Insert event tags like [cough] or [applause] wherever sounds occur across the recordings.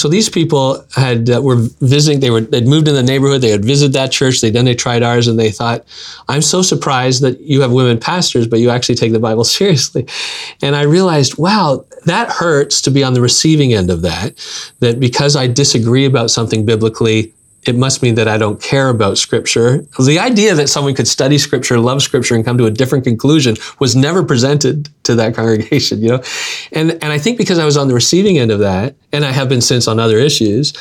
So these people had uh, were visiting. They were they'd moved in the neighborhood. They had visited that church. They then they tried ours, and they thought, "I'm so surprised that you have women pastors, but you actually take the Bible [laughs] seriously." And I realized, wow, that hurts to be on the receiving end of that. That because I disagree about something biblically, it must mean that I don't care about scripture. The idea that someone could study scripture, love scripture, and come to a different conclusion was never presented to that [laughs] congregation, you know? And, and I think because I was on the receiving end of that, and I have been since on other issues,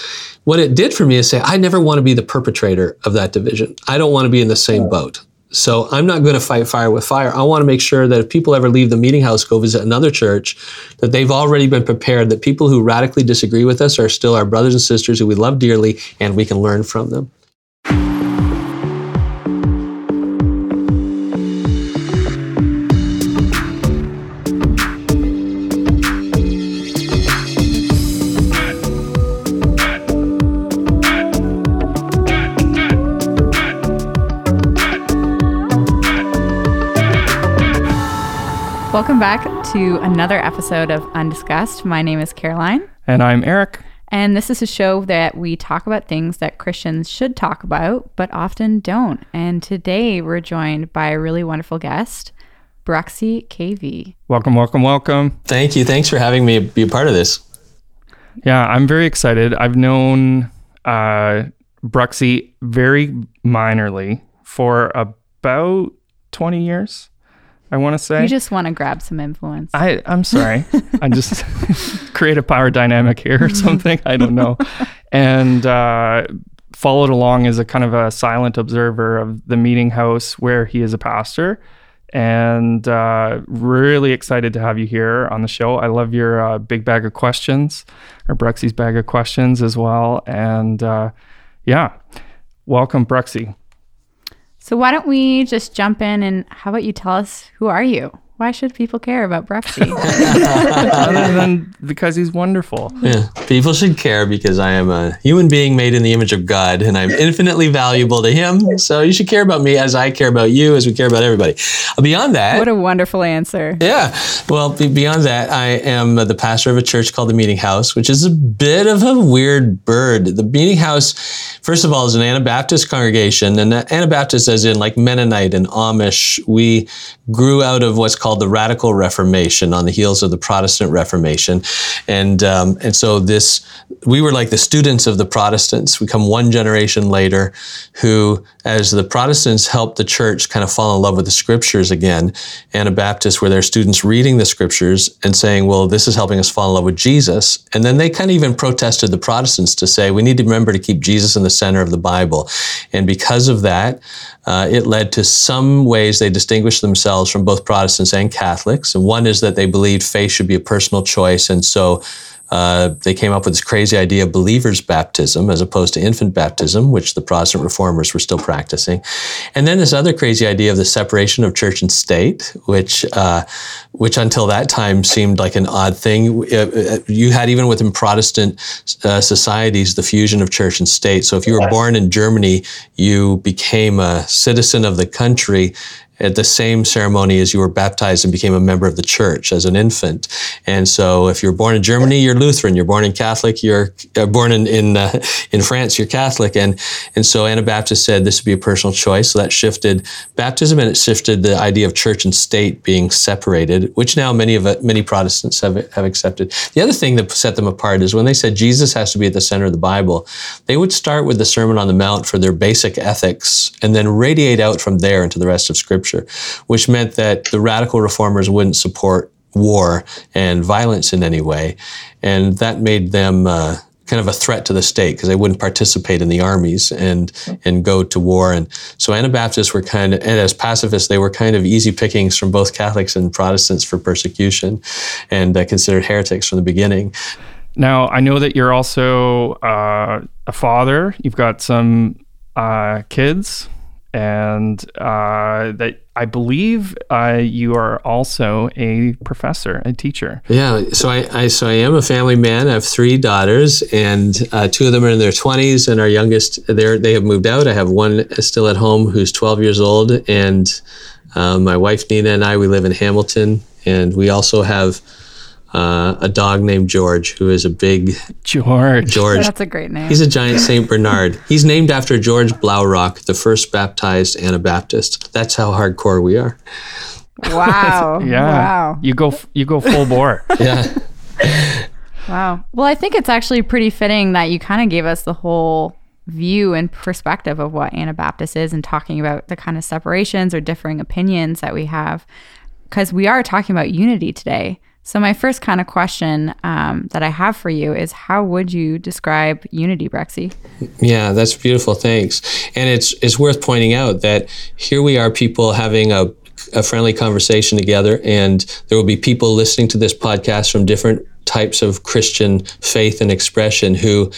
what it did for me is say, I never want to be the perpetrator of that division. I don't want to be in the same boat. So I'm not going to fight fire with fire. I want to make sure that if people ever leave the meeting house, go visit another church, that they've already been prepared, that people who radically disagree with us are still our brothers and sisters who we love dearly, and we can learn from them. Welcome back to another episode of Undiscussed. My name is Caroline. And I'm Eric. And this is a show that we talk about things that Christians should talk about, but often don't. And today we're joined by a really wonderful guest, Bruxy Cavey. Welcome, welcome, welcome. Thank you. Thanks for having me be a part of this. Yeah, I'm very excited. I've known uh, Bruxy very minorly for about 20 years. I want to say. You just want to grab some influence. I, I'm sorry. [laughs] I just [laughs] create a power dynamic here or something. I don't know. And uh, followed along as a kind of a silent observer of the meeting house where he is a pastor. And uh, really excited to have you here on the show. I love your uh, big bag of questions, or Bruxy's bag of questions as well. And uh, yeah, welcome, Bruxy. So why don't we just jump in and how about you tell us who are you? Why should people care about Bruxy? [laughs] Other than because he's wonderful. Yeah, people should care because I am a human being made in the image of God and I'm infinitely valuable to Him. So you should care about me as I care about you, as we care about everybody. Uh, beyond that, what a wonderful answer. Yeah. Well, beyond that, I am the pastor of a church called the Meeting House, which is a bit of a weird bird. The Meeting House, first of all, is an Anabaptist congregation, and Anabaptist, as in like Mennonite and Amish, we grew out of what's called called the Radical Reformation on the heels of the Protestant Reformation, and um, and so this we were like the students of the Protestants. We come one generation later, who as the Protestants helped the church kind of fall in love with the Scriptures again. Anabaptists were their students reading the Scriptures and saying, "Well, this is helping us fall in love with Jesus," and then they kind of even protested the Protestants to say, "We need to remember to keep Jesus in the center of the Bible," and because of that uh, it led to some ways they distinguished themselves from both Protestants and Catholics. And one is that they believed faith should be a personal choice. And so uh, they came up with this crazy idea of believers' baptism as opposed to infant baptism, which the Protestant reformers were still practicing. And then this other crazy idea of the separation of church and state, which, uh, which until that time seemed like an odd thing. Uh, uh, you had even within Protestant uh, societies the fusion of church and state. So if you were born in Germany, you became a citizen of the country at the same ceremony as you were baptized and became a member of the church as an infant. And so, if you're born in Germany, you're Lutheran. You're born in Catholic. You're uh, born in in, uh, in France. You're Catholic. And and so Anabaptists said this would be a personal choice. So that shifted baptism, and it shifted the idea of church and state being separated, which now many of it, many Protestants have have accepted. The other thing that set them apart is when they said Jesus has to be at the center of the Bible, they would start with the Sermon on the Mount for their basic ethics, and then radiate out from there into the rest of Scripture. Scripture, which meant that the radical reformers wouldn't support war and violence in any way. And that made them uh, kind of a threat to the state because they wouldn't participate in the armies and and go to war. And so Anabaptists were kind of, and as pacifists, they were kind of easy pickings from both Catholics and Protestants for persecution, and uh, considered heretics from the beginning. Now I know that you're also uh, a father. You've got some uh, kids and uh, that I believe uh, you are also a professor, a teacher. Yeah, so I, I, so I am a family man. I have three daughters, and uh, two of them are in their twenties, and our youngest they they have moved out. I have one still at home who's twelve years old, and uh, my wife Nina and I we live in Hamilton, and we also have uh, a dog named George, who is a big George. George. That's a great name. He's a giant Saint Bernard. He's named after George Blaurock, the first baptized Anabaptist. That's how hardcore we are. wow. [laughs] Yeah. Wow. You go. You go full bore. [laughs] Yeah. Wow. Well, I think it's actually pretty fitting that you kind of gave us the whole view and perspective of what Anabaptist is and talking about the kind of separations or differing opinions that we have because we are talking about unity today. So, my first kind of question um, that I have for you is how would you describe unity, Bruxy? Yeah, that's beautiful. Thanks. And it's it's worth pointing out that here we are, people having a a friendly conversation together, and there will be people listening to this podcast from different types of Christian faith and expression who,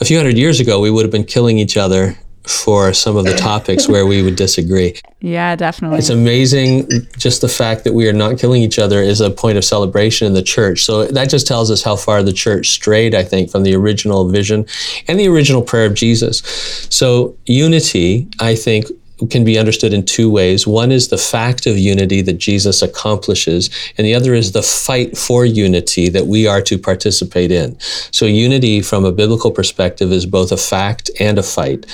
a few hundred years ago, we would have been killing each other for some of the topics where we would disagree. Yeah, definitely. It's amazing just the fact that we are not killing each other is a point of celebration in the church. So that just tells us how far the church strayed, I think, from the original vision and the original prayer of Jesus. So unity, I think, can be understood in two ways. One is the fact of unity that Jesus accomplishes, and the other is the fight for unity that we are to participate in. So, unity from a biblical perspective is both a fact and a fight.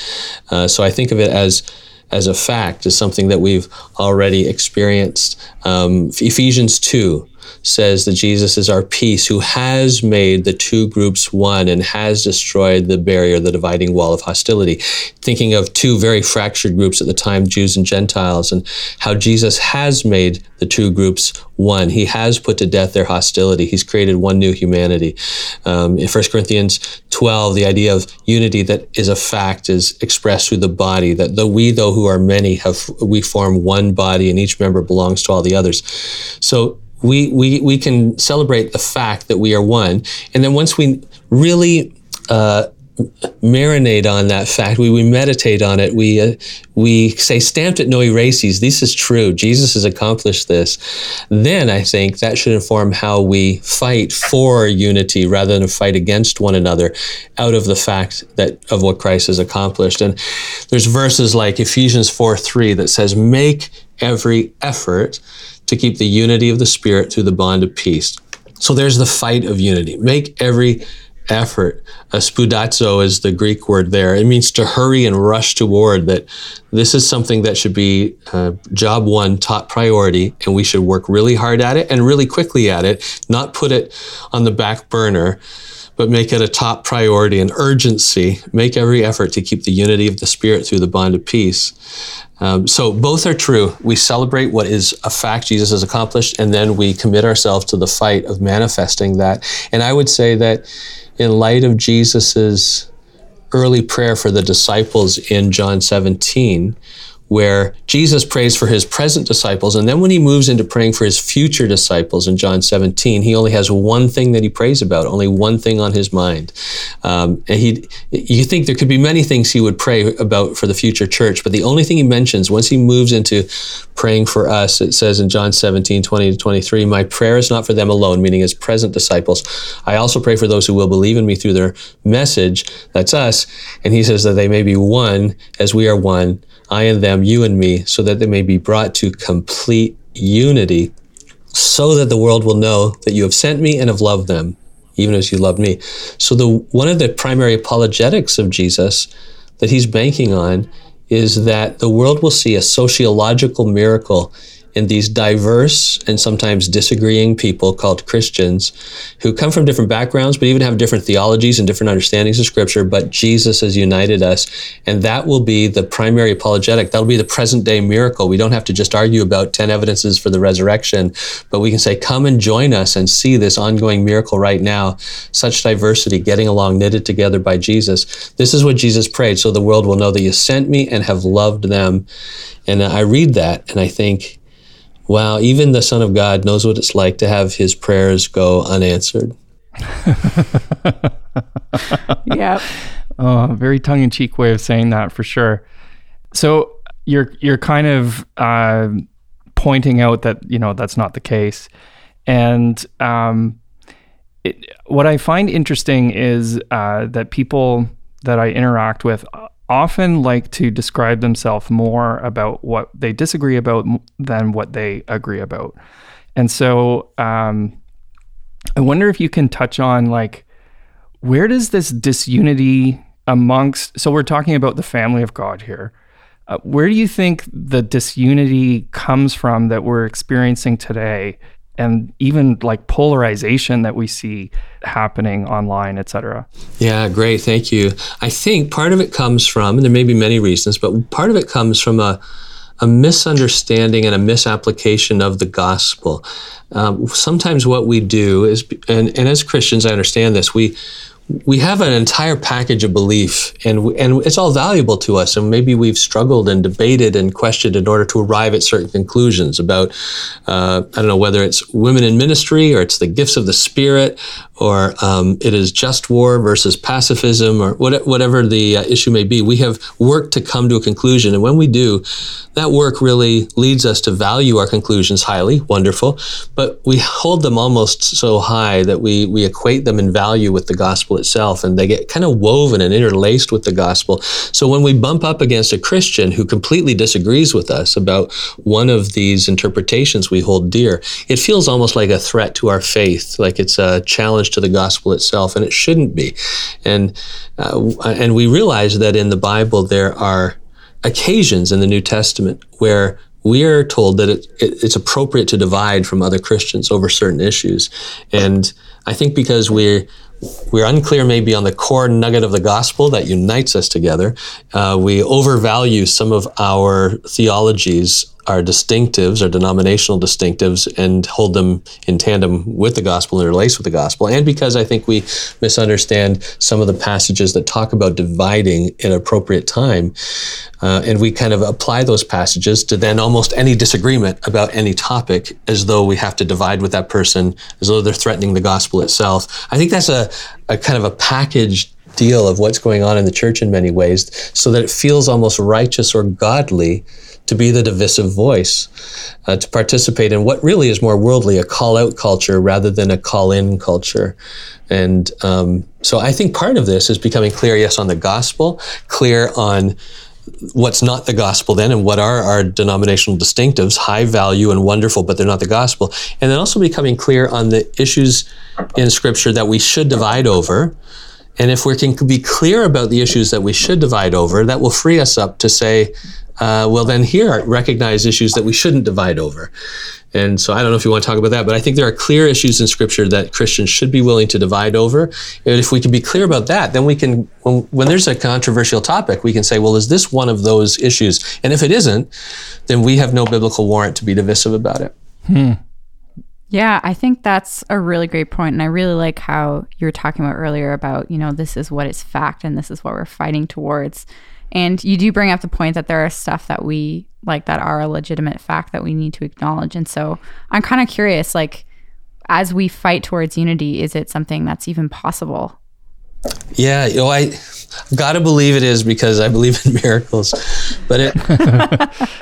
Uh, so, I think of it as as a fact, as something that we've already experienced. Um, Ephesians 2 says that Jesus is our peace, who has made the two groups one and has destroyed the barrier, the dividing wall of hostility. Thinking of two very fractured groups at the time, Jews and Gentiles, and how Jesus has made the two groups one. He has put to death their hostility. He's created one new humanity. Um, in 1 Corinthians 12, the idea of unity that is a fact is expressed through the body, that though we, though who are many, have we form one body and each member belongs to all the others. So we, we, we can celebrate the fact that we are one. And then once we really uh, marinate on that fact, we, we meditate on it, we, uh, we say, stamped at no erases, this is true, Jesus has accomplished this, then I think that should inform how we fight for unity rather than fight against one another out of the fact that of what Christ has accomplished. And there's verses like Ephesians 4 3 that says, make every effort to keep the unity of the Spirit through the bond of peace. So there's the fight of unity. Make every effort. Uh, spoudazo is the Greek word there. It means to hurry and rush toward that this is something that should be uh, job one, top priority, and we should work really hard at it and really quickly at it, not put it on the back burner, but make it a top priority and urgency. Make every effort to keep the unity of the Spirit through the bond of peace. Um, so both are true. We celebrate what is a fact Jesus has accomplished, and then we commit ourselves to the fight of manifesting that. And I would say that in light of Jesus's early prayer for the disciples in John 17, where Jesus prays for his present disciples. And then when he moves into praying for his future disciples in John 17, he only has one thing that he prays about, only one thing on his mind. Um, and he, you think there could be many things he would pray about for the future church, but the only thing he mentions once he moves into praying for us, it says in John 17, 20 to 23, my prayer is not for them alone, meaning his present disciples. I also pray for those who will believe in me through their message. That's us. And he says that they may be one as we are one I and them, you and me, so that they may be brought to complete unity, so that the world will know that you have sent me and have loved them, even as you loved me. So the one of the primary apologetics of Jesus that he's banking on is that the world will see a sociological miracle in these diverse and sometimes disagreeing people called Christians who come from different backgrounds, but even have different theologies and different understandings of Scripture. But Jesus has united us, and that will be the primary apologetic. That'll be the present day miracle. We don't have to just argue about 10 evidences for the resurrection, but we can say, Come and join us and see this ongoing miracle right now. Such diversity, getting along, knitted together by Jesus. This is what Jesus prayed, so the world will know that you sent me and have loved them. And I read that and I think, wow, even the Son of God knows what it's like to have his prayers go unanswered. [laughs] yep. Oh, very tongue in cheek way of saying that for sure. So you're you're kind of uh, pointing out that you know that's not the case, and um, it, what I find interesting is uh, that people that I interact with often like to describe themselves more about what they disagree about than what they agree about. And so, um, I wonder if you can touch on like where does this disunity amongst so we're talking about the family of God here. Uh, where do you think the disunity comes from that we're experiencing today and even like polarization that we see happening online, et cetera? Yeah, great. Thank you. I think part of it comes from, and there may be many reasons, but part of it comes from a, a misunderstanding and a misapplication of the gospel. Um, sometimes what we do is, and, and as Christians, I understand this, we we have an entire package of belief and and it's all valuable to us and maybe we've struggled and debated and questioned in order to arrive at certain conclusions about uh, I don't know whether it's women in ministry or it's the gifts of the spirit or um, it is just war versus pacifism or what, whatever the uh, issue may be we have worked to come to a conclusion. And when we do that work really leads us to value our conclusions highly. Wonderful. But we hold them almost so high that we we equate them in value with the gospel itself, and they get kind of woven and interlaced with the gospel. So when we bump up against a Christian who completely disagrees with us about one of these interpretations we hold dear, it feels almost like a threat to our faith, like it's a challenge to the gospel itself, and it shouldn't be. And uh, and we realize that in the Bible there are occasions in the New Testament where we are told that it, it, it's appropriate to divide from other Christians over certain issues. And I think because we're we're unclear maybe on the core nugget of the gospel that unites us together. Uh, we overvalue some of our theologies our distinctives, our denominational distinctives, and hold them in tandem with the gospel relate with the gospel. And because I think we misunderstand some of the passages that talk about dividing at appropriate time, uh, and we kind of apply those passages to then almost any disagreement about any topic as though we have to divide with that person, as though they're threatening the gospel itself. I think that's a, a kind of a packaged deal of what's going on in the church in many ways, so that it feels almost righteous or godly to be the divisive voice, uh, to participate in what really is more worldly, a call out culture rather than a call in culture. And um, so I think part of this is becoming clear, yes, on the gospel, clear on what's not the gospel then and what are our denominational distinctives high value and wonderful but they're not the gospel and then also becoming clear on the issues in scripture that we should divide over and if we can be clear about the issues that we should divide over that will free us up to say uh, well, then here are recognize issues that we shouldn't divide over. And so I don't know if you want to talk about that, but I think there are clear issues in Scripture that Christians should be willing to divide over. And if we can be clear about that, then we can, when, when there's a controversial topic, we can say, well, is this one of those issues? And if it isn't, then we have no biblical warrant to be divisive about it. Hmm. Yeah, I think that's a really great point. And I really like how you were talking about earlier about, you know, this is what is fact and this is what we're fighting towards. And you do bring up the point that there are stuff that we like that are a legitimate fact that we need to acknowledge. And so I'm kind of curious, like, as we fight towards unity, is it something that's even possible? Yeah, you know, I have gotta believe it is because I believe in [laughs] miracles, but it [laughs]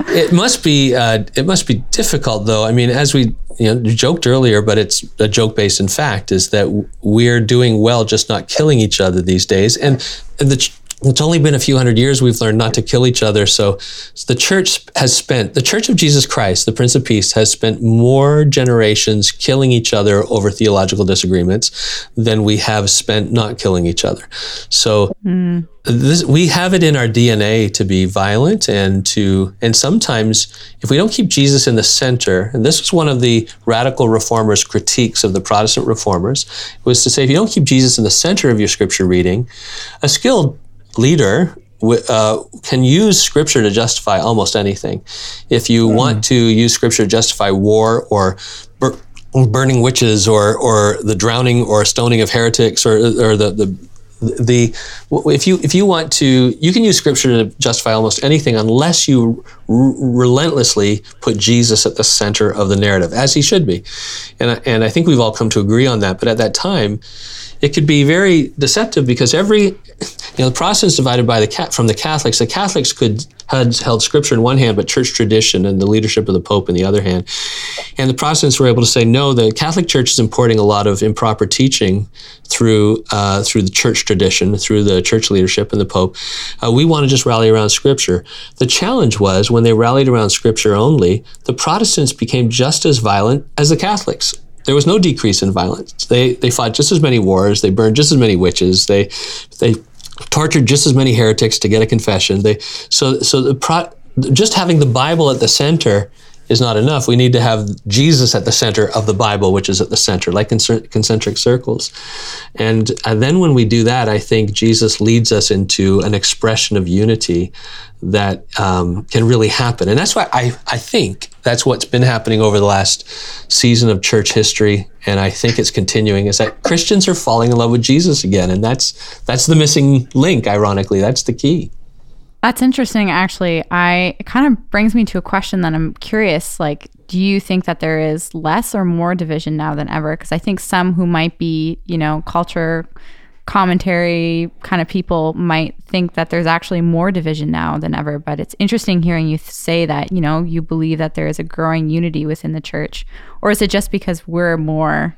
it must be uh, it must be difficult though. I mean, as we you know joked earlier, but it's a joke based in fact is that we're doing well, just not killing each other these days, and, and the it's only been a few hundred years we've learned not to kill each other. So, so, the church has spent, the Church of Jesus Christ, the Prince of Peace, has spent more generations killing each other over theological disagreements than we have spent not killing each other. So mm. this, we have it in our DNA to be violent and to, and sometimes if we don't keep Jesus in the center, and this was one of the radical reformers' critiques of the Protestant reformers, was to say if you don't keep Jesus in the center of your scripture reading, a skilled leader uh, can use scripture to justify almost anything. If you mm want to use scripture to justify war or bur- burning witches or, or the drowning or stoning of heretics or, or the, the the if you if you want to you can use scripture to justify almost anything unless you r- relentlessly put Jesus at the center of the narrative as he should be and and I think we've all come to agree on that but at that time it could be very deceptive because every, you know, the Protestants divided by the Cat from the Catholics. The Catholics could had held Scripture in one hand, but church tradition and the leadership of the Pope in the other hand. And the Protestants were able to say, no, the Catholic Church is importing a lot of improper teaching through uh, through the church tradition, through the church leadership and the Pope. Uh, we want to just rally around Scripture. The challenge was when they rallied around Scripture only, the Protestants became just as violent as the Catholics there was no decrease in violence. They they fought just as many wars. They burned just as many witches. They they tortured just as many heretics to get a confession. They so so the pro, just having the Bible at the center is not enough. We need to have Jesus at the center of the Bible, which is at the center, like concentric circles. And, and then when we do that, I think Jesus leads us into an expression of unity that um, can really happen. And that's why I, I think that's what's been happening over the last season of church history. And I think it's continuing is that Christians are falling in love with Jesus again. And that's, that's the missing link, ironically. That's the key. That's interesting, actually. I it kind of brings me to a question that I'm curious. Like, do you think that there is less or more division now than ever? Because I think some who might be, you know, culture commentary kind of people might think that there's actually more division now than ever. But it's interesting hearing you say that, you know, you believe that there is a growing unity within the church. Or is it just because we're more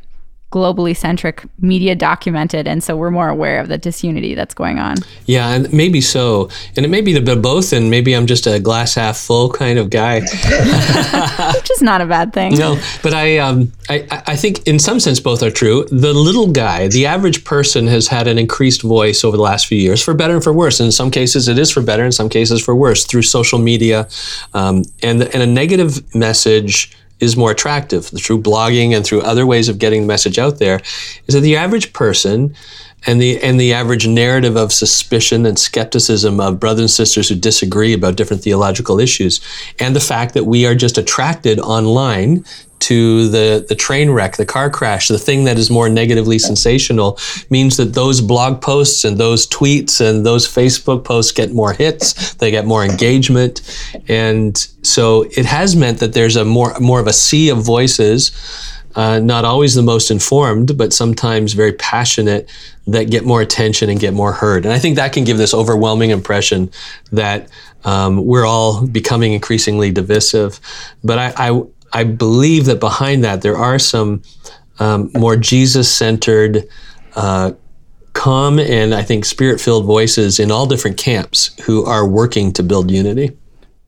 globally centric media documented and so we're more aware of the disunity that's going on. Yeah and maybe so. And it may be the bit both and maybe i'm just a glass half full kind of guy. [laughs] Which is not a bad thing. No but I, um, I i think in some sense both are true. The little guy the average person has had an increased voice over the last few years for better and for worse. In some cases it is for better in some cases for worse through social media um, and, and a negative message is more attractive through blogging and through other ways of getting the message out there is that the average person and the and the average narrative of suspicion and skepticism of brothers and sisters who disagree about different theological issues and the fact that we are just attracted online to the, the train wreck, the car crash, the thing that is more negatively sensational means that those blog posts and those tweets and those Facebook posts get more hits, they get more engagement. And so it has meant that there's a more, more of a sea of voices, uh, not always the most informed, but sometimes very passionate that get more attention and get more heard. And I think that can give this overwhelming impression that um, we're all becoming increasingly divisive. But I, I, I believe that behind that there are some um, more Jesus centered, uh, calm, and I think spirit filled voices in all different camps who are working to build unity.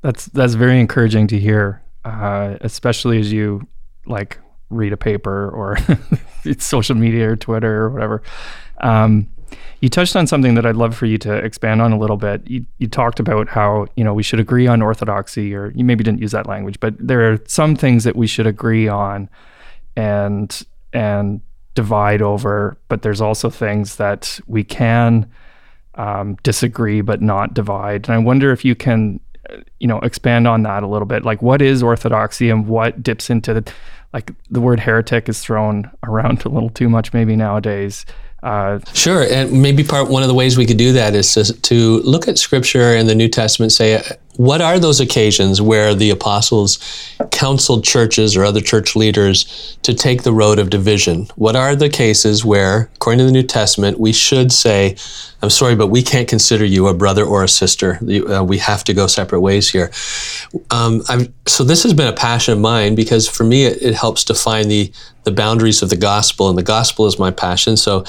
That's that's very encouraging to hear, uh, especially as you like read a paper or [laughs] social media or Twitter or whatever. Um, you touched on something that I'd love for you to expand on a little bit. You, you talked about how you know we should agree on orthodoxy, or you maybe didn't use that language, but there are some things that we should agree on, and and divide over. But there's also things that we can um, disagree but not divide. And I wonder if you can, you know, expand on that a little bit. Like, what is orthodoxy and what dips into the, like the word heretic is thrown around [laughs] a little too much maybe nowadays. Uh, sure, and maybe part one of the ways we could do that is to, to look at Scripture in the New Testament. Say, what are those occasions where the apostles counseled churches or other church leaders to take the road of division? What are the cases where, according to the New Testament, we should say, I'm sorry, but we can't consider you a brother or a sister. Uh, we have to go separate ways here. Um, so this has been a passion of mine because for me, it, it, helps define the the boundaries of the gospel, and the gospel is my passion. So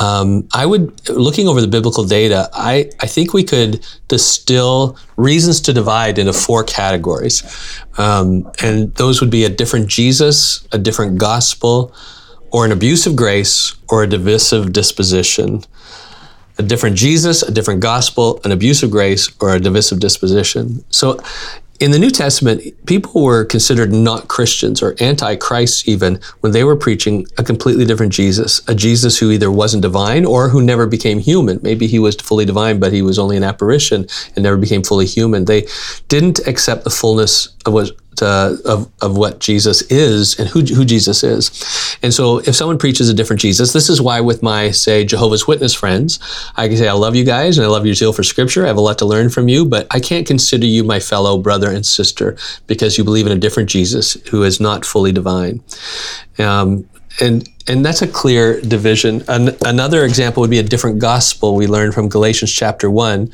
um, I would, looking over the biblical data, I, I think we could distill reasons to divide into four categories. Um, and those would be a different Jesus, a different gospel, or an abuse of grace, or a divisive disposition a different Jesus, a different gospel, an abuse of grace, or a divisive disposition. So in the New Testament, people were considered not Christians or anti-Christ even when they were preaching a completely different Jesus, a Jesus who either wasn't divine or who never became human. Maybe he was fully divine, but he was only an apparition and never became fully human. They didn't accept the fullness of what uh, of, of what Jesus is and who, who Jesus is. And so if someone preaches a different Jesus, this is why with my, say, Jehovah's Witness friends, I can say, I love you guys and I love your zeal for scripture. I have a lot to learn from you, but I can't consider you my fellow brother and sister because you believe in a different Jesus who is not fully divine. Um, and and that's a clear division. An, another example would be a different gospel we learn from Galatians chapter 1,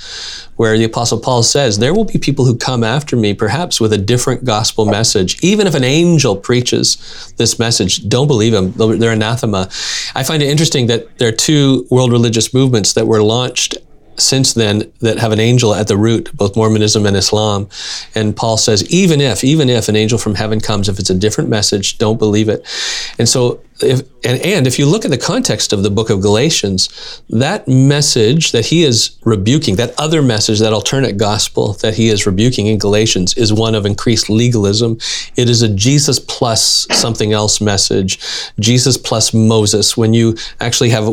where the Apostle Paul says, There will be people who come after me, perhaps with a different gospel message. Even if an angel preaches this message, don't believe him. They're anathema. I find it interesting that there are two world religious movements that were launched since then that have an angel at the root, both Mormonism and Islam. And Paul says, even if, even if an angel from heaven comes, if it's a different message, don't believe it. And so if, and, and if you look at the context of the book of Galatians, that message that he is rebuking, that other message, that alternate gospel that he is rebuking in Galatians is one of increased legalism. It is a Jesus plus something else message, Jesus plus Moses. When you actually have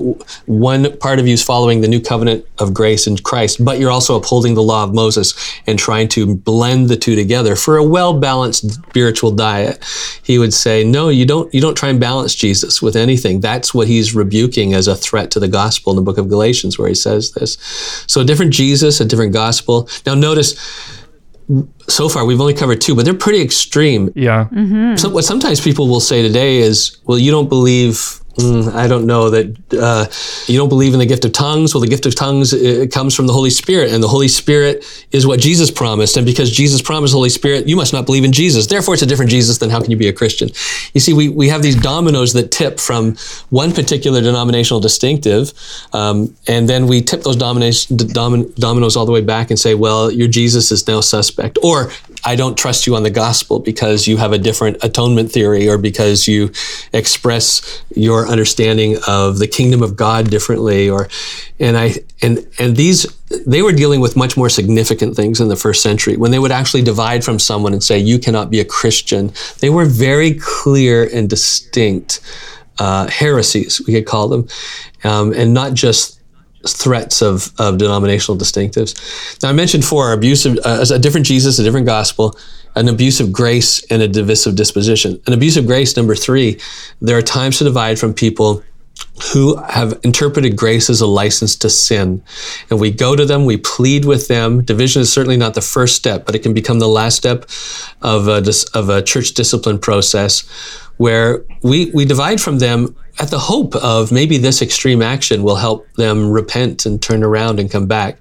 one part of you is following the new covenant of grace in Christ, but you're also upholding the law of Moses and trying to blend the two together for a well balanced spiritual diet, he would say, no, you don't, you don't try and balance Jesus. Jesus with anything. That's what he's rebuking as a threat to the gospel in the book of Galatians, where he says this. So, a different Jesus, a different gospel. Now, notice so far we've only covered two, but they're pretty extreme. Yeah. Mm-hmm. So, what sometimes people will say today is, well, you don't believe Mm, I don't know that uh, you don't believe in the gift of tongues. Well, the gift of tongues it comes from the Holy Spirit, and the Holy Spirit is what Jesus promised. And because Jesus promised the Holy Spirit, you must not believe in Jesus. Therefore, it's a different Jesus. Then how can you be a Christian? You see, we, we have these dominoes that tip from one particular denominational distinctive, um, and then we tip those dominoes all the way back and say, well, your Jesus is now suspect, or I don't trust you on the gospel because you have a different atonement theory, or because you express your understanding of the kingdom of God differently or and I and and these they were dealing with much more significant things in the first century. When they would actually divide from someone and say you cannot be a Christian they were very clear and distinct uh, heresies we could call them um, and not just threats of, of denominational distinctives. Now, I mentioned four abusive, uh, a different Jesus, a different gospel, an abusive grace and a divisive disposition. An abusive grace, number three, there are times to divide from people who have interpreted grace as a license to sin. And we go to them, we plead with them. Division is certainly not the first step, but it can become the last step of a, of a church discipline process where we, we divide from them at the hope of maybe this extreme action will help them repent and turn around and come back.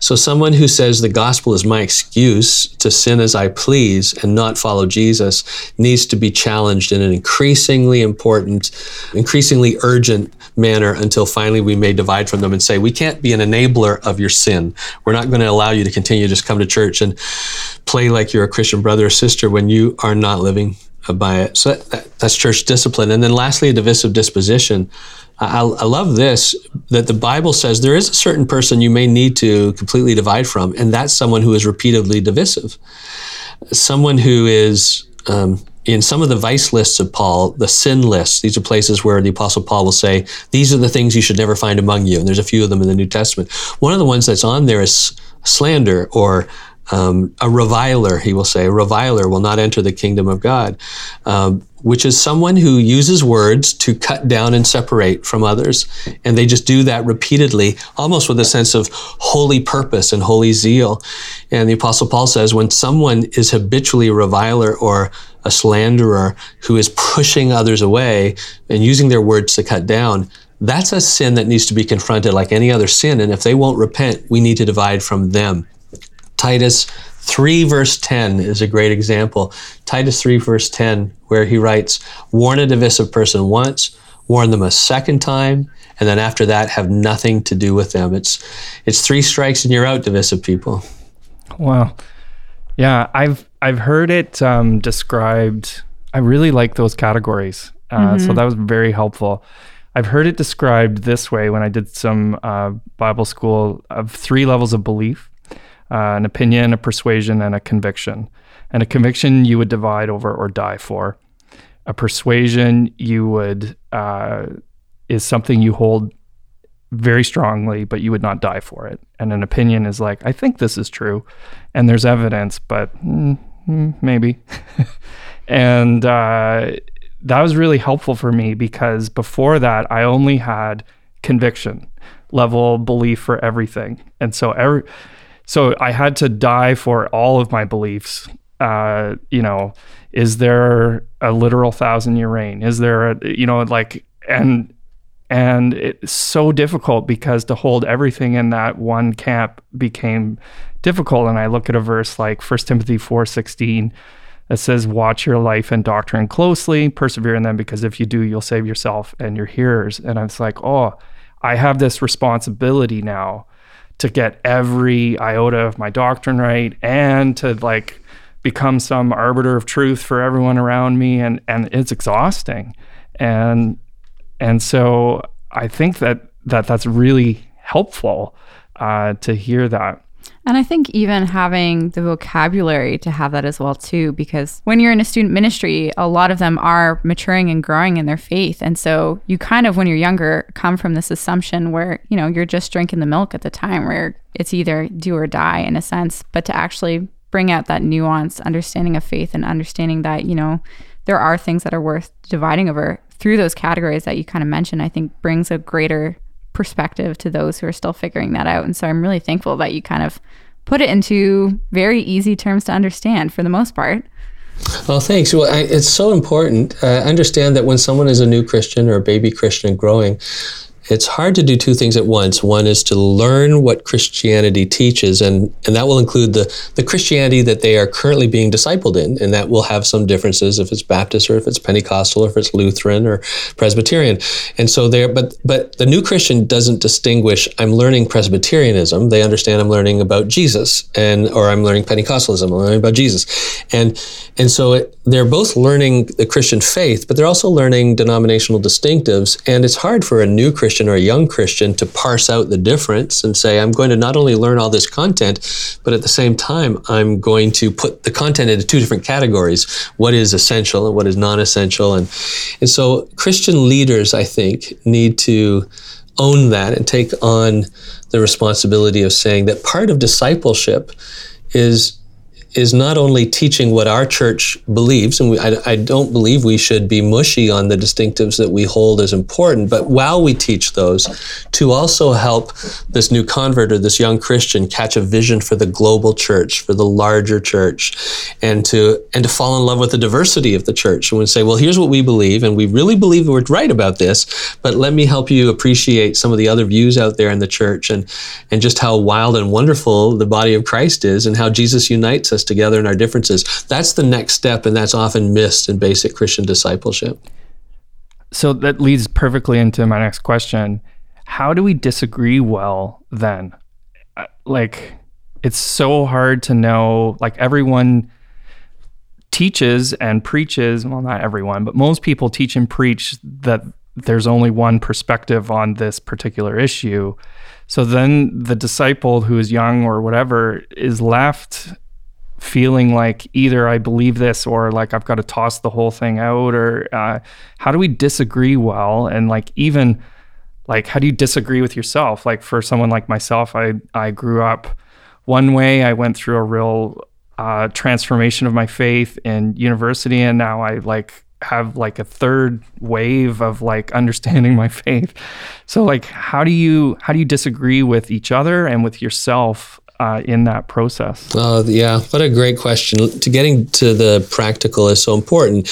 So, someone who says the gospel is my excuse to sin as I please and not follow Jesus needs to be challenged in an increasingly important, increasingly urgent manner until finally we may divide from them and say, We can't be an enabler of your sin. We're not going to allow you to continue to just come to church and play like you're a Christian brother or sister when you are not living by it. So that, that's church discipline. And then lastly, a divisive disposition. I, I, love this that the Bible says there is a certain person you may need to completely divide from, and that's someone who is repeatedly divisive. Someone who is, um, in some of the vice lists of Paul, the sin lists, these are places where the Apostle Paul will say, These are the things you should never find among you. And there's a few of them in the New Testament. One of the ones that's on there is slander or um, a reviler, he will say, a reviler will not enter the kingdom of God, um, which is someone who uses words to cut down and separate from others. And they just do that repeatedly, almost with a sense of holy purpose and holy zeal. And the Apostle Paul says when someone is habitually a reviler or a slanderer who is pushing others away and using their words to cut down, that's a sin that needs to be confronted like any other sin. And if they won't repent, we need to divide from them. Titus 3, verse 10 is a great example. Titus 3, verse 10, where he writes, Warn a divisive person once, warn them a second time, and then after that, have nothing to do with them. It's, it's three strikes and you're out, divisive people. Wow. Yeah, I've, I've heard it um, described. I really like those categories. Uh, mm-hmm. So that was very helpful. I've heard it described this way when I did some uh, Bible school of three levels of belief uh, an opinion, a persuasion, and a conviction. And a conviction you would divide over or die for. A persuasion you would uh, is something you hold very strongly, but you would not die for it. And an opinion is like, I think this is true, and there's evidence, but mm, mm, maybe. [laughs] and uh, that was really helpful for me because before that, I only had conviction level belief for everything. And so every so I had to die for all of my beliefs. Uh, you know, is there a literal thousand year reign? Is there a, you know, like, and, and it's so difficult because to hold everything in that one camp became difficult. And I look at a verse like First Timothy 4 16 that says, Watch your life and doctrine closely, persevere in them, because if you do, you'll save yourself and your hearers. And I was like, Oh, I have this responsibility now to get every iota of my doctrine right and to like become some arbiter of truth for everyone around me and and it's exhausting. And and so I think that that that's really helpful uh, to hear that and I think even having the vocabulary to have that as well too, because when you're in a student ministry, a lot of them are maturing and growing in their faith. And so you kind of, when you're younger, come from this assumption where, you know, you're just drinking the milk at the time where it's either do or die in a sense, but to actually bring out that nuance, understanding of faith and understanding that, you know, there are things that are worth dividing over through those categories that you kind of mentioned, I think brings a greater perspective to those who are still figuring that out. And so I'm really thankful that you kind of put it into very easy terms to understand for the most part. Well, thanks. Well, I, it's so important. Uh, understand that when someone is a new Christian or a baby Christian growing, it's hard to do two things at once. One is to learn what Christianity teaches, and, and that will include the, the Christianity that they are currently being discipled in, and that will have some differences if it's Baptist or if it's Pentecostal or if it's Lutheran or Presbyterian. And so there, but but the new Christian doesn't distinguish. I'm learning Presbyterianism. They understand I'm learning about Jesus, and or I'm learning Pentecostalism. I'm learning about Jesus, and and so it, they're both learning the Christian faith, but they're also learning denominational distinctives. And it's hard for a new Christian Christian or a young Christian to parse out the difference and say, I'm going to not only learn all this content, but at the same time, I'm going to put the content into two different categories what is essential and what is non essential. And, and so Christian leaders, I think, need to own that and take on the responsibility of saying that part of discipleship is is not only teaching what our church believes, and we, I, I, don't believe we should be mushy on the distinctives that we hold as important, but while we teach those, to also help this new convert or this young Christian catch a vision for the global church, for the larger church, and to and to fall in love with the diversity of the church, and say, well, here's what we believe, and we really believe we're right about this, but let me help you appreciate some of the other views out there in the church, and and just how wild and wonderful the body of Christ is, and how Jesus unites us together in our differences. That's the next step, and that's often missed in basic Christian discipleship. So that leads perfectly into my next question. How do we disagree well then? Uh, like, it's so hard to know. Like, everyone teaches and preaches, well, not everyone, but most people teach and preach that there's only one perspective on this particular issue. So then the disciple who is young or whatever is left feeling like either I believe this or like I've got to toss the whole thing out or uh, how do we disagree well? And like even like how do you disagree with yourself? Like for someone like myself I I grew up one way I went through a real uh, transformation of my faith in university and now I like have like a third wave of like understanding my [laughs] faith. So like how do you how do you disagree with each other and with yourself uh, in that process? Oh, yeah. What a great question. To getting to the practical is so important.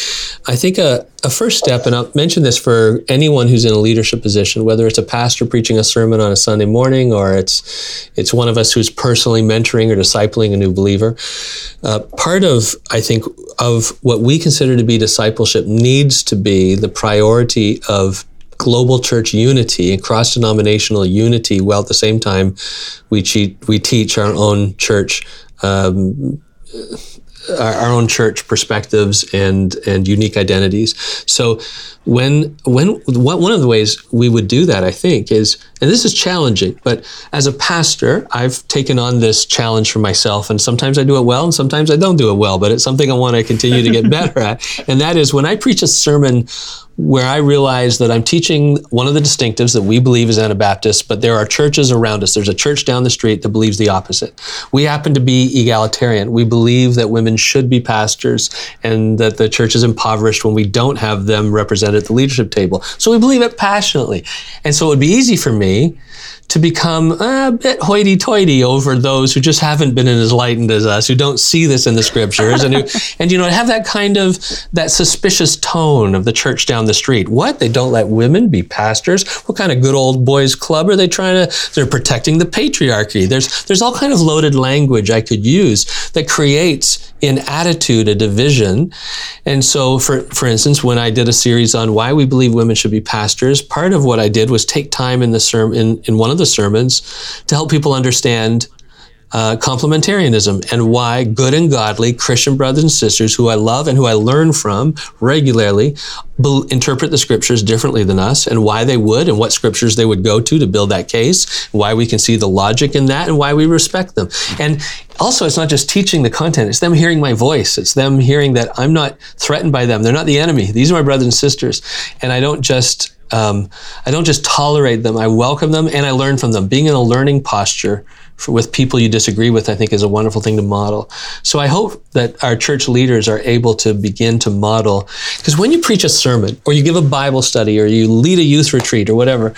I think a, a first step, and I'll mention this for anyone who's in a leadership position, whether it's a pastor preaching a sermon on a Sunday morning or it's, it's one of us who's personally mentoring or discipling a new believer. Uh, part of, I think, of what we consider to be discipleship needs to be the priority of global church unity and cross denominational unity, while at the same time we, cheat, we teach our own church. Um, our, our, own church perspectives and and unique identities. So when when what, one of the ways we would do that, I think, is and this is challenging, but as a pastor, I've taken on this challenge for myself, and sometimes I do it well, and sometimes I don't do it well, but it's something I want to continue to get [laughs] better at, and that is when I preach a sermon where I realize that I'm teaching one of the distinctives that we believe is Anabaptist, but there are churches around us. There's a church down the street that believes the opposite. We happen to be egalitarian. We believe that women should be pastors and that the church is impoverished when we don't have them represented at the leadership table. So we believe it passionately. And so it would be easy for me to become a bit hoity-toity over those who just haven't been as enlightened as us, who don't see this in the scriptures, and who, [laughs] and you know, have that kind of that suspicious tone of the church down the street. What? They don't let women be pastors? What kind of good old boys club are they trying to? They're protecting the patriarchy. There's there's all kind of loaded language I could use that creates in attitude a division. And so, for for instance, when I did a series on why we believe women should be pastors, part of what I did was take time in the sermon in, in one of the the sermons to help people understand uh, complementarianism and why good and godly Christian brothers and sisters who I love and who I learn from regularly be- interpret the scriptures differently than us and why they would and what scriptures they would go to to build that case, why we can see the logic in that and why we respect them. And also, it's not just teaching the content, it's them hearing my voice. It's them hearing that I'm not threatened by them. They're not the enemy. These are my brothers and sisters. And I don't just um, I don't just tolerate them, I welcome them and I learn from them. Being in a learning posture for, with people you disagree with, I think, is a wonderful thing to model. So I hope that our church leaders are able to begin to model. Because when you preach a sermon, or you give a Bible study, or you lead a youth retreat, or whatever,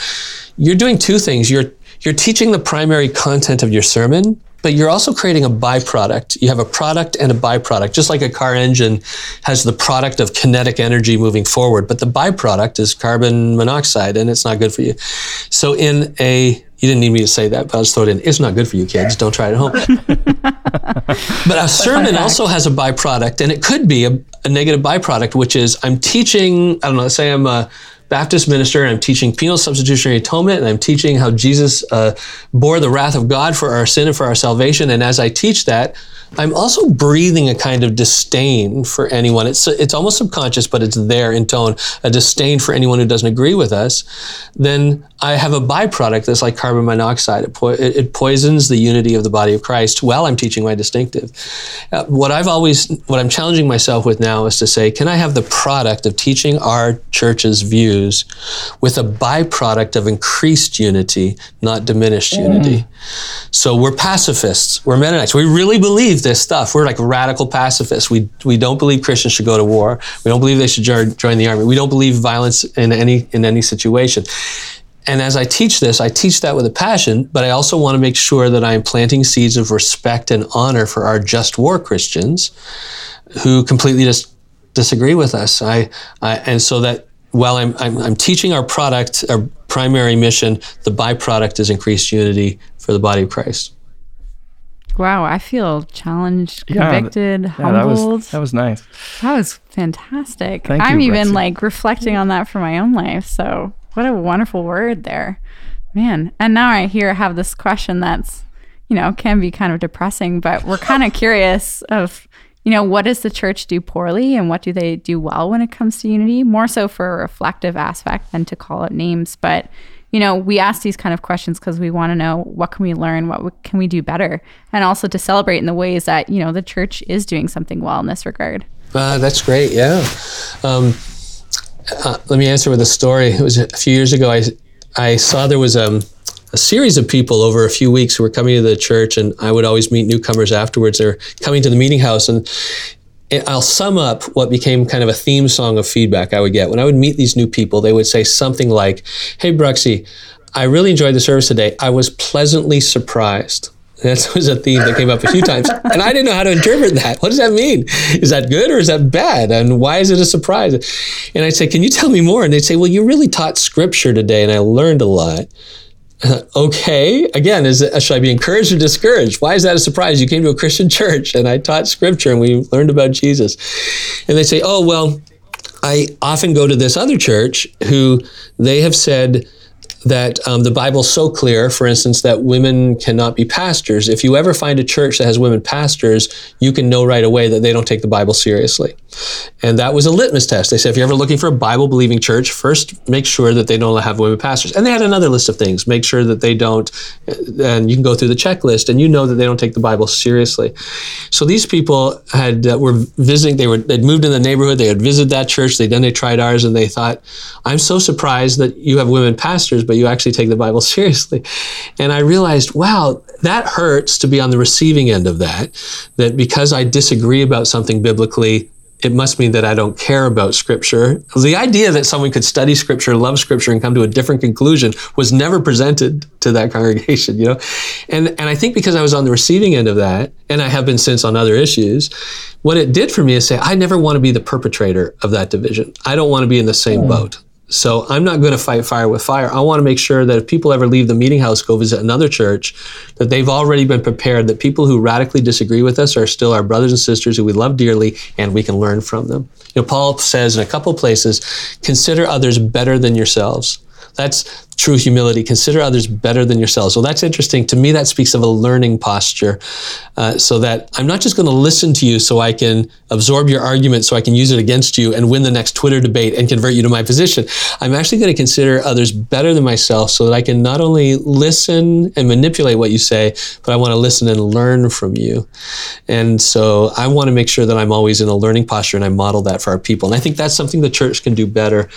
you're doing two things. You're you're teaching the primary content of your sermon, but you're also creating a byproduct. You have a product and a byproduct, just like a car engine has the product of kinetic energy moving forward, but the byproduct is carbon monoxide and it's not good for you. So in a you didn't need me to say that, but I'll just throw it in. It's not good for you kids. Don't try it at home. [laughs] but a sermon also has a byproduct, and it could be a, a negative byproduct, which is I'm teaching, I don't know, let's say I'm a Baptist minister and I'm teaching penal substitutionary atonement and I'm teaching how Jesus uh, bore the wrath of God for our sin and for our salvation. And as I teach that, I'm also breathing a kind of disdain for anyone. It's, it's almost subconscious, but it's there in tone, a disdain for anyone who doesn't agree with us. Then I have a byproduct that's like carbon monoxide. It, po- it poisons the unity of the body of Christ while I'm teaching my distinctive. Uh, what I've always, what I'm challenging myself with now is to say, can I have the product of teaching our church's views with a byproduct of increased unity, not diminished mm. unity? So we're pacifists, we're Mennonites. We really believe this stuff. We're like radical pacifists. We, we don't believe Christians should go to war. We don't believe they should join the army. We don't believe violence in any, in any situation. And as I teach this, I teach that with a passion, but I also want to make sure that I'm planting seeds of respect and honor for our just war Christians who completely just disagree with us. I, I and so that while I'm, I'm, I'm teaching our product, our primary mission, the byproduct is increased unity for the body of Christ. Wow, I feel challenged, convicted, yeah, humbled. Yeah, that was that was nice. That was fantastic. Thank I'm you, even like reflecting on that for my own life. So what a wonderful word there, man. And now I hear have this question that's, you know, can be kind of depressing, but we're kind of curious of, you know, what does the church do poorly and what do they do well when it comes to unity? More so for a reflective aspect than to call it names, but you know, we ask these kind of questions because we want to know what can we learn, what can we do better, and also to celebrate in the ways that you know the church is doing something well in this regard. Uh, that's great. Yeah. Um, uh, let me answer with a story. It was a few years ago. I I saw there was um, a series of people over a few weeks who were coming to the church, and I would always meet newcomers afterwards. They're coming to the meeting house, and I'll sum up what became kind of a theme song of feedback I would get. When I would meet these new people, they would say something like, Hey, Bruxy, I really enjoyed the service today. I was pleasantly surprised. That [laughs] was a theme that came up a few times. And I didn't know how to interpret that. What does that mean? Is that good or is that bad? And why is it a surprise? And I'd say, Can you tell me more? And they'd say, Well, you really taught scripture today and I learned a lot. [laughs] okay, again, is it, should I be encouraged or discouraged? Why is that a surprise? You came to a Christian [laughs] church and I taught scripture and we learned about Jesus. And they say, oh, well, I often go to this other church who they have said, that um, the Bible's so clear, for instance, that women cannot be pastors. If you ever find a church that has women pastors, you can know right away that they don't take the Bible seriously. And that was a litmus test. They said, if you're ever looking for a Bible believing church, first make sure that they don't have women pastors. And they had another list of things. Make sure that they don't, and you can go through the checklist and you know that they don't take the Bible seriously. So these people had uh, were visiting, they were, they'd moved in the neighborhood, they had visited that church, they then they tried ours and they thought, I'm so surprised that you have women pastors, but but you actually take the Bible [laughs] seriously. And I realized, wow, that hurts to be on the receiving end of that. That because I disagree about something biblically, it must mean that I don't care about Scripture. The idea that someone could study Scripture, love Scripture, and come to a different conclusion was never presented to that [laughs] congregation, you know? And, and I think because I was on the receiving end of that, and I have been since on other issues, what it did for me is say, I never want to be the perpetrator of that division. I don't want to be in the same mm. boat. So I'm not going to fight fire with fire. I want to make sure that if people ever leave the meeting house, go visit another church, that they've already been prepared, that people who radically disagree with us are still our brothers and sisters who we love dearly and we can learn from them. You know, Paul says in a couple places, consider others better than yourselves. That's true humility. Consider others better than yourselves. Well, that's interesting. To me, that speaks of a learning posture, uh, so that I'm not just going to listen to you so I can absorb your argument, so I can use it against you and win the next Twitter debate and convert you to my position. I'm actually going to consider others better than myself, so that I can not only listen and manipulate what you say, but I want to listen and learn from you. And so I want to make sure that I'm always in a learning posture, and I model that for our people. And I think that's something the church can do better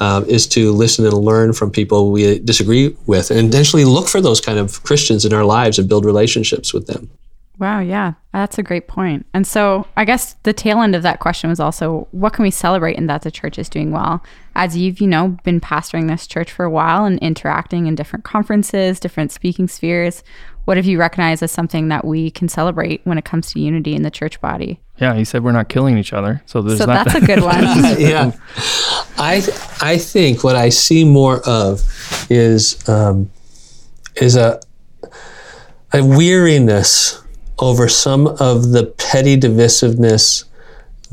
um, is to listen and learn from people we disagree with and intentionally look for those kind of Christians in our lives and build relationships with them. Wow, yeah, that's a great point. And so I guess the tail end of that question was also what can we celebrate in that the church is doing well? As you've, you know, been pastoring this church for a while and interacting in different conferences, different speaking spheres, what have you recognized as something that we can celebrate when it comes to unity in the church body? Yeah, he said we're not killing each other. So there's So not that's that. a good one. [laughs] [laughs] yeah, I I think what I see more of is um, is a a weariness over some of the petty divisiveness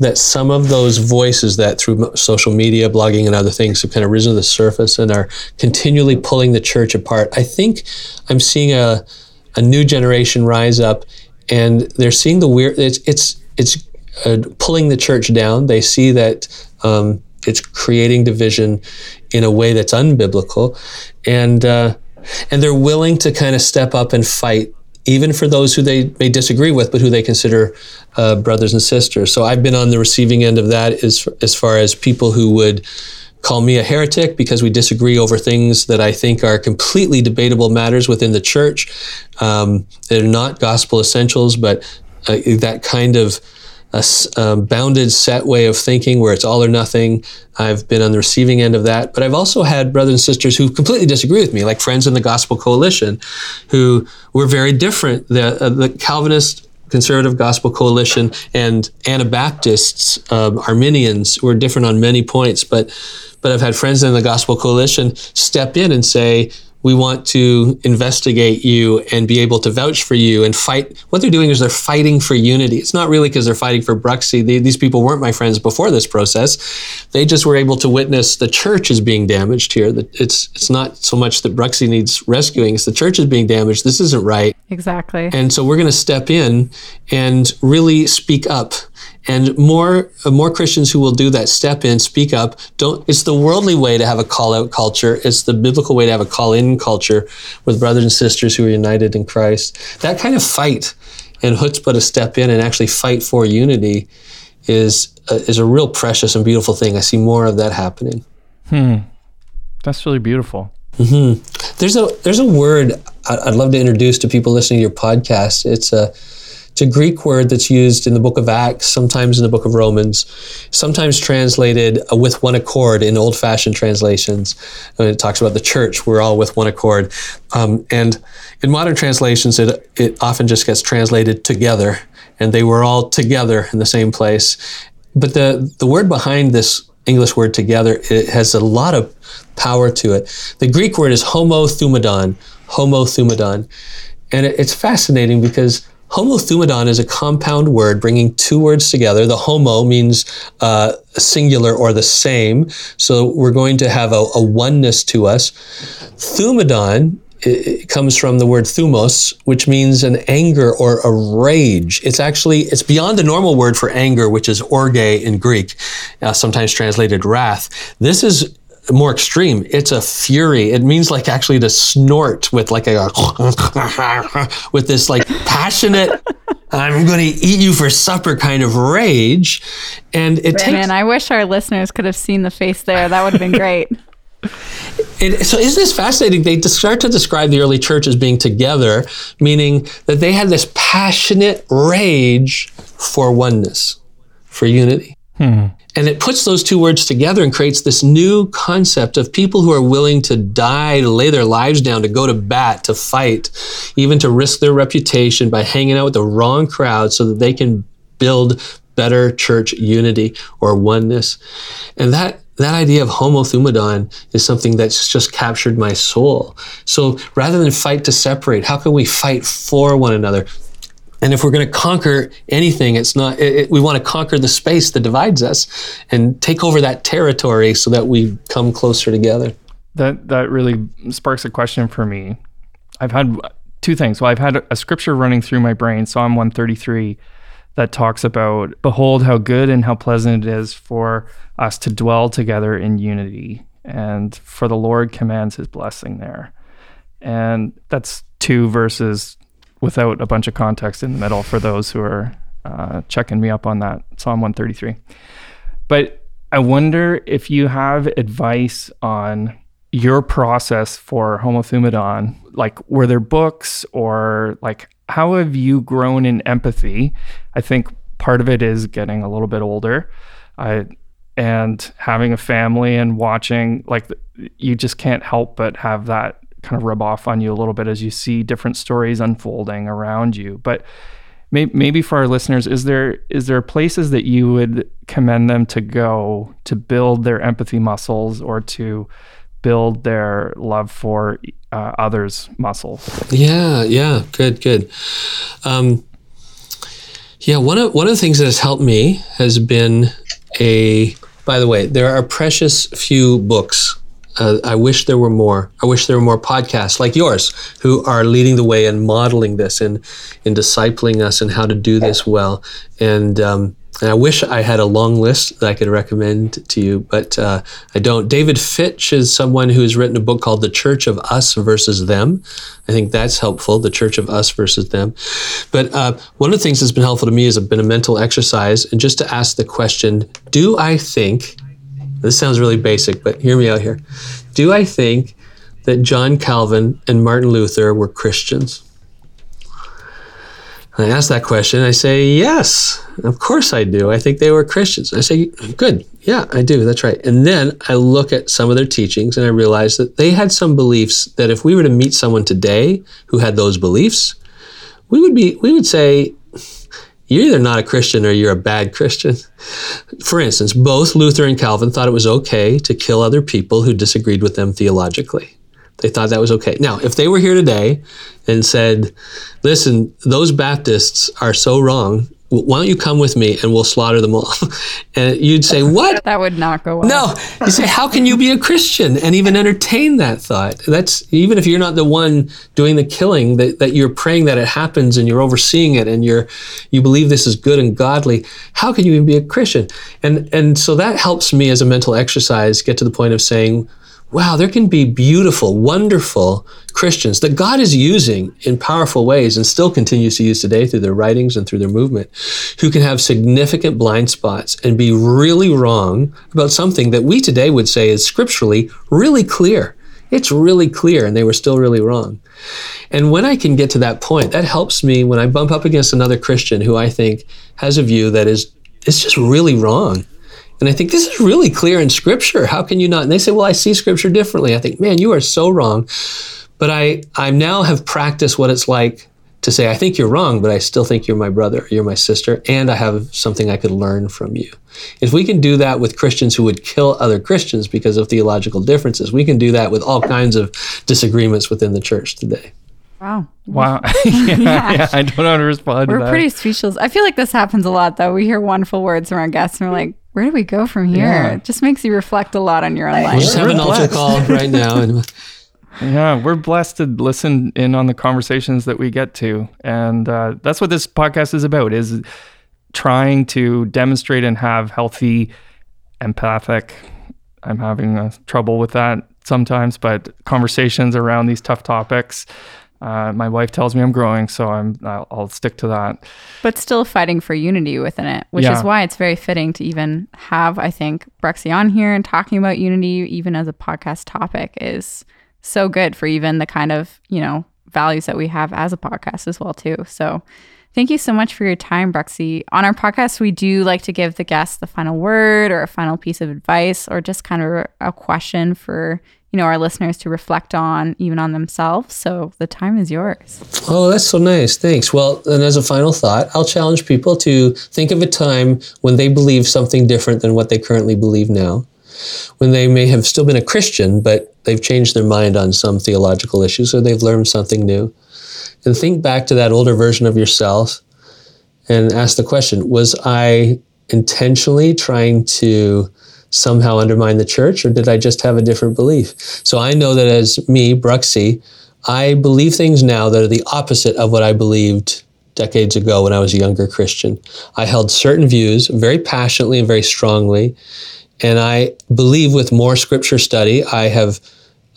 that some of those voices that through social media, blogging, and other things have kind of risen to the surface and are continually pulling the church apart. I think I'm seeing a a new generation rise up, and they're seeing the weird. It's it's it's uh, pulling the church down. They see that um, it's creating division in a way that's unbiblical, and uh, and they're willing to kind of step up and fight. Even for those who they may disagree with, but who they consider uh, brothers and sisters. So I've been on the receiving end of that as, as far as people who would call me a heretic because we disagree over things that I think are completely debatable matters within the church. Um, they're not gospel essentials, but uh, that kind of a um, bounded set way of thinking where it's all or nothing. I've been on the receiving end of that, but I've also had brothers and sisters who completely disagree with me, like friends in the Gospel Coalition, who were very different. The, uh, the Calvinist Conservative Gospel Coalition and Anabaptists, um, Arminians were different on many points, but but I've had friends in the Gospel Coalition step in and say, we want to investigate you and be able to vouch for you and fight. What they're doing is they're fighting for unity. It's not really because they're fighting for Bruxy. They, these people weren't my friends before this process. They just were able to witness the church is being damaged here. That it's it's not so much that Bruxy needs rescuing; it's the church is being damaged. This isn't right. exactly. And so we're going to step in and really speak up. And more uh, more Christians who will do that step in, speak up. Don't. It's the worldly way to have a call out culture. It's the biblical way to have a call in culture with brothers and sisters who are united in Christ. That kind of fight and chutzpah to step in and actually fight for unity is uh, is a real precious and beautiful thing. I see more of that happening. Hmm. That's really beautiful. Hmm. There's a there's a word I'd love to introduce to people listening to your podcast. It's a it's a Greek word that's used in the book of Acts, sometimes in the book of Romans, sometimes translated uh, with one accord in old fashioned translations. When it talks about the church, we're all with one accord. Um, and in modern translations, it, it often just gets translated together, and they were all together in the same place. But the, the word behind this English word together, it has a lot of power to it. The Greek word is homothumadon, homothumadon. And it, it's fascinating because homothumadon is a compound word bringing two words together. The homo means uh, singular or the same. So we're going to have a, a oneness to us. Thumadon it comes from the word thumos, which means an anger or a rage. It's actually it's beyond the normal word for anger, which is orge in Greek, uh, sometimes translated wrath. This is more extreme. It's a fury. It means like actually to snort with like a [laughs] with this like passionate. I'm going to eat you for supper kind of rage, and it takes. Man, I wish our listeners could have seen the face there. That would have been great. [laughs] [laughs] It, so isn't this fascinating? They start to describe the early church as being together, meaning that they had this passionate rage for oneness, for unity. Hmm. And it puts those two words together and creates this new concept of people who are willing to die, to lay their lives down, to go to bat, to fight, even to risk their reputation by hanging out with the wrong crowd so that they can build better church unity or oneness. And that that idea of homothumadon is something that's just captured my soul. So rather than fight to separate, how can we fight for one another? And if we're going to conquer anything, it's not, it, it- we want to conquer the space that divides us and take over that territory so that we come closer together. That that really sparks a question for me. I've had two things. Well, I've had a scripture running through my brain, Psalm 133, that talks about, Behold, how good and how pleasant it is for us to dwell together in unity. And for the Lord commands his blessing there. And that's two verses without a bunch of context in the middle for those who are uh, checking me up on that, Psalm 133. But I wonder if you have advice on your process for homothumadon like were there books or like how have you grown in empathy i think part of it is getting a little bit older I, and having a family and watching like you just can't help but have that kind of rub off on you a little bit as you see different stories unfolding around you but maybe for our listeners is there is there places that you would commend them to go to build their empathy muscles or to build their love for uh, others muscles? Yeah, yeah, good, good. Um, yeah, one of one of the things that has helped me has been a. By the way, there are precious few books. Uh, I wish there were more. I wish there were more podcasts like yours who are leading the way and modeling this and in discipling us and how to do this well. And um, and I wish I had a long list that I could recommend to you, but uh, I don't. David Fitch is someone who has written a book called The Church of Us versus Them. I think that's helpful, The Church of Us versus Them. But uh, one of the things that's been helpful to me has been a mental exercise and just to ask the question Do I think, this sounds really basic, but hear me out here. Do I think that John Calvin and Martin Luther were Christians? I ask that question. I say, yes, of course I do. I think they were Christians. I say, good. Yeah, I do. That's right. And then I look at some of their teachings and I realize that they had some beliefs that if we were to meet someone today who had those beliefs, we would be, we would say, you're either not a Christian or you're a bad Christian. For instance, both Luther and Calvin thought it was okay to kill other people who disagreed with them theologically. They thought that was okay. Now, if they were here today and said, listen, those Baptists are so wrong, why don't you come with me and we'll slaughter them all? [laughs] and you'd say, what? [laughs] that would not go well. No. You say, how can you be a Christian and even entertain that thought? That's even if you're not the one doing the killing, that, that you're praying that it happens and you're overseeing it and you're you believe this is good and godly, how can you even be a Christian? And and so that helps me as a mental exercise get to the point of saying, wow, there can be beautiful, wonderful Christians that God is using in powerful ways and still continues to use today through their writings and through their movement, who can have significant blind spots and be really wrong about something that we today would say is scripturally really clear. It's really clear, and they were still really wrong. And when I can get to that point, that helps me when I bump up against another Christian who I think has a view that is it's just really wrong and I think this is really clear in scripture. How can you not? And they say, well, I see scripture differently. I think, man, you are so wrong. But I, I now have practiced what it's like to say, I think you're wrong, but I still think you're my brother, you're my sister, and I have something I could learn from you. If we can do that with Christians who would kill other Christians because of theological differences, we can do that with all kinds of disagreements within the church today. Wow. Wow. yeah, [laughs] [laughs] yeah. yeah, I don't know how to respond we're to that. pretty speechless. I feel like this happens a lot, though. We hear wonderful words from our guests, and we're like, where do we go from here? Yeah. It just makes you reflect a lot on your own life. We'll just have an altar call right now. And [laughs] yeah, we're blessed to listen in on the conversations that we get to, and uh, that's what this podcast is about: is trying to demonstrate and have healthy, empathic. I'm having uh, trouble with that sometimes, but conversations around these tough topics uh, my wife tells me I'm growing, so I'm I'll, I'll, stick to that. But still fighting for unity within it, which yeah. is why it's very fitting to even have I think Bruxy on here and talking about unity, even as a podcast topic, is so good for even the kind of you know values that we have as a podcast as well too. So. Thank you so much for your time, Bruxy. On our podcast, we do like to give the guests the final word or a final piece of advice or just kind of a question for you know our listeners to reflect on even on themselves. So the time is yours. Oh that's so nice. Thanks. Well and as a final thought i'll challenge people to think of a time when they believe something different than what they currently believe now. When they may have still been a christian but they've changed their mind on some theological issues or they've learned something new. And think back to that older version of yourself and ask the question was i intentionally trying to somehow undermine the church, or did I just have a different belief? So I know that as me, Bruxy, I believe things now that are the opposite of what I believed decades ago when I was a younger Christian. I held certain views very passionately and very strongly, and I believe with more scripture study, I have,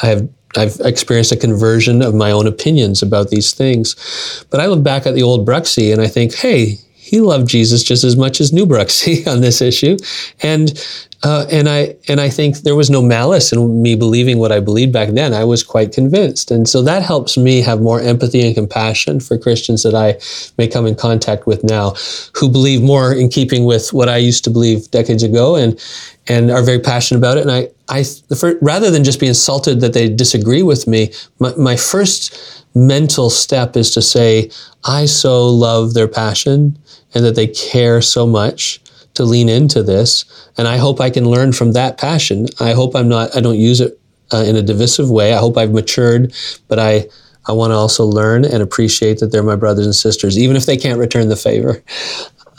I have. I've experienced a conversion of my own opinions about these things. But I look back at the old Bruxy and I think, hey, he loved Jesus just as much as New Bruxy [laughs] on this issue. And uh, and I and I think there was no malice in me believing what I believed back then. I was quite convinced, and so that helps me have more empathy and compassion for Christians that I may come in contact with now, who believe more in keeping with what I used to believe decades ago, and and are very passionate about it. And I, I first, rather than just be insulted that they disagree with me, my, my first mental step is to say, I so love their passion and that they care so much to lean into this. And I hope I can learn from that passion. I hope I'm not, I don't use it uh, in a divisive way. I hope I've matured, but I, I want to also learn and appreciate that they're my brothers and sisters, even if they can't return the favor.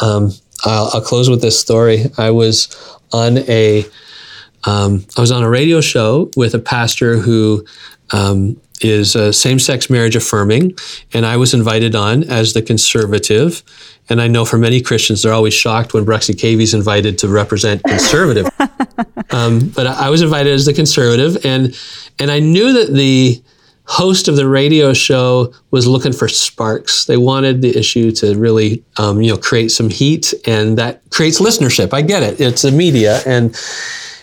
Um, I'll, I'll, close with this story. I was on a, um, I was on a radio show with a pastor who um, is same-sex marriage affirming, and I was invited on as the conservative. And I know for many Christians, they're always shocked when Bruxy Cavey is invited to represent conservative. [laughs] um, but I was invited as the conservative, and and I knew that the host of the radio show was looking for sparks. They wanted the issue to really, um, you know, create some heat, and that creates listenership. I get it; it's a media, and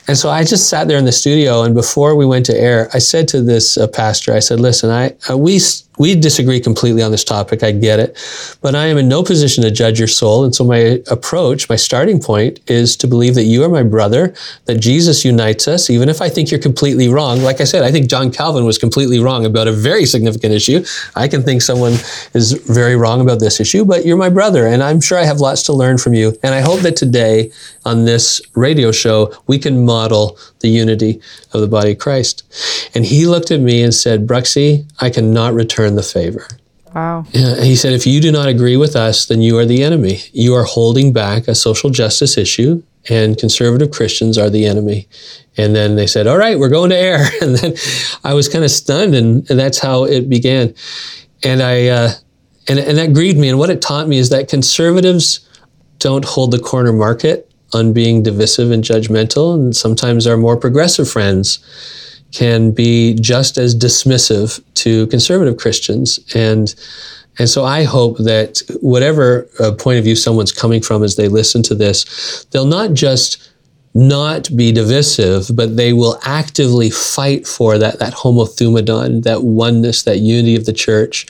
and so I just sat there in the studio, and before we went to air, I said to this uh, pastor, I said, "Listen, I uh, we we disagree completely on this topic. I get it, but I am in no position to judge your soul. And so my approach, my starting point, is to believe that you are my brother, that Jesus unites us, even if I think you're completely wrong. Like I said, I think John Calvin was completely wrong about a very significant issue. I can think someone is very wrong about this issue, but you're my brother, and I'm sure I have lots to learn from you. And I hope that today on this radio show we can model the unity of the body of Christ. And he looked at me and said, Bruxy, I cannot return the favor. Wow. Yeah, he said, if you do not agree with us, then you are the enemy. You are holding back a social justice issue, and conservative Christians are the enemy. And then they said, all right, we're going to air. [laughs] And then I was kind of stunned, and, and that's how it began. And I, uh, and, and that grieved me. And what it taught me is that conservatives don't hold the corner market on being divisive and judgmental, and sometimes our more progressive friends can be just as dismissive to conservative Christians. And and so I hope that whatever uh, point of view someone's coming from as they listen to this, they'll not just not be divisive, but they will actively fight for that that homothumadon, that oneness, that unity of the church.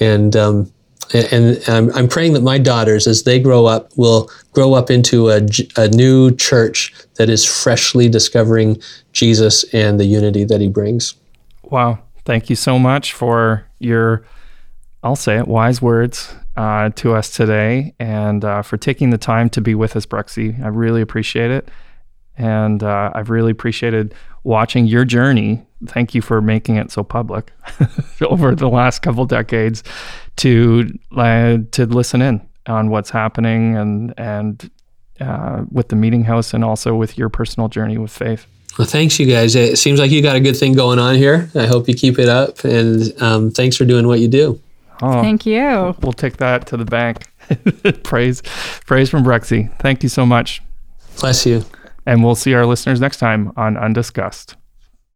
And um, and I'm, I'm, praying that my daughters, as they grow up, will grow up into a, a new church that is freshly discovering Jesus and the unity that he brings. Wow. Thank you so much for your, I'll say it, wise words uh, to us today and uh, for taking the time to be with us, Bruxy. I really appreciate it. And uh, I've really appreciated watching your journey. Thank you for making it so public [laughs] over the last couple decades to uh, to listen in on what's happening and and uh, with the meeting house and also with your personal journey with faith. Well, thanks, you guys. It seems like you got a good thing going on here. I hope you keep it up, and um, thanks for doing what you do. Oh, Thank you. We'll take that to the bank. [laughs] praise, praise from Bruxy. Thank you so much. Bless you. And we'll see our listeners next time on Undiscussed.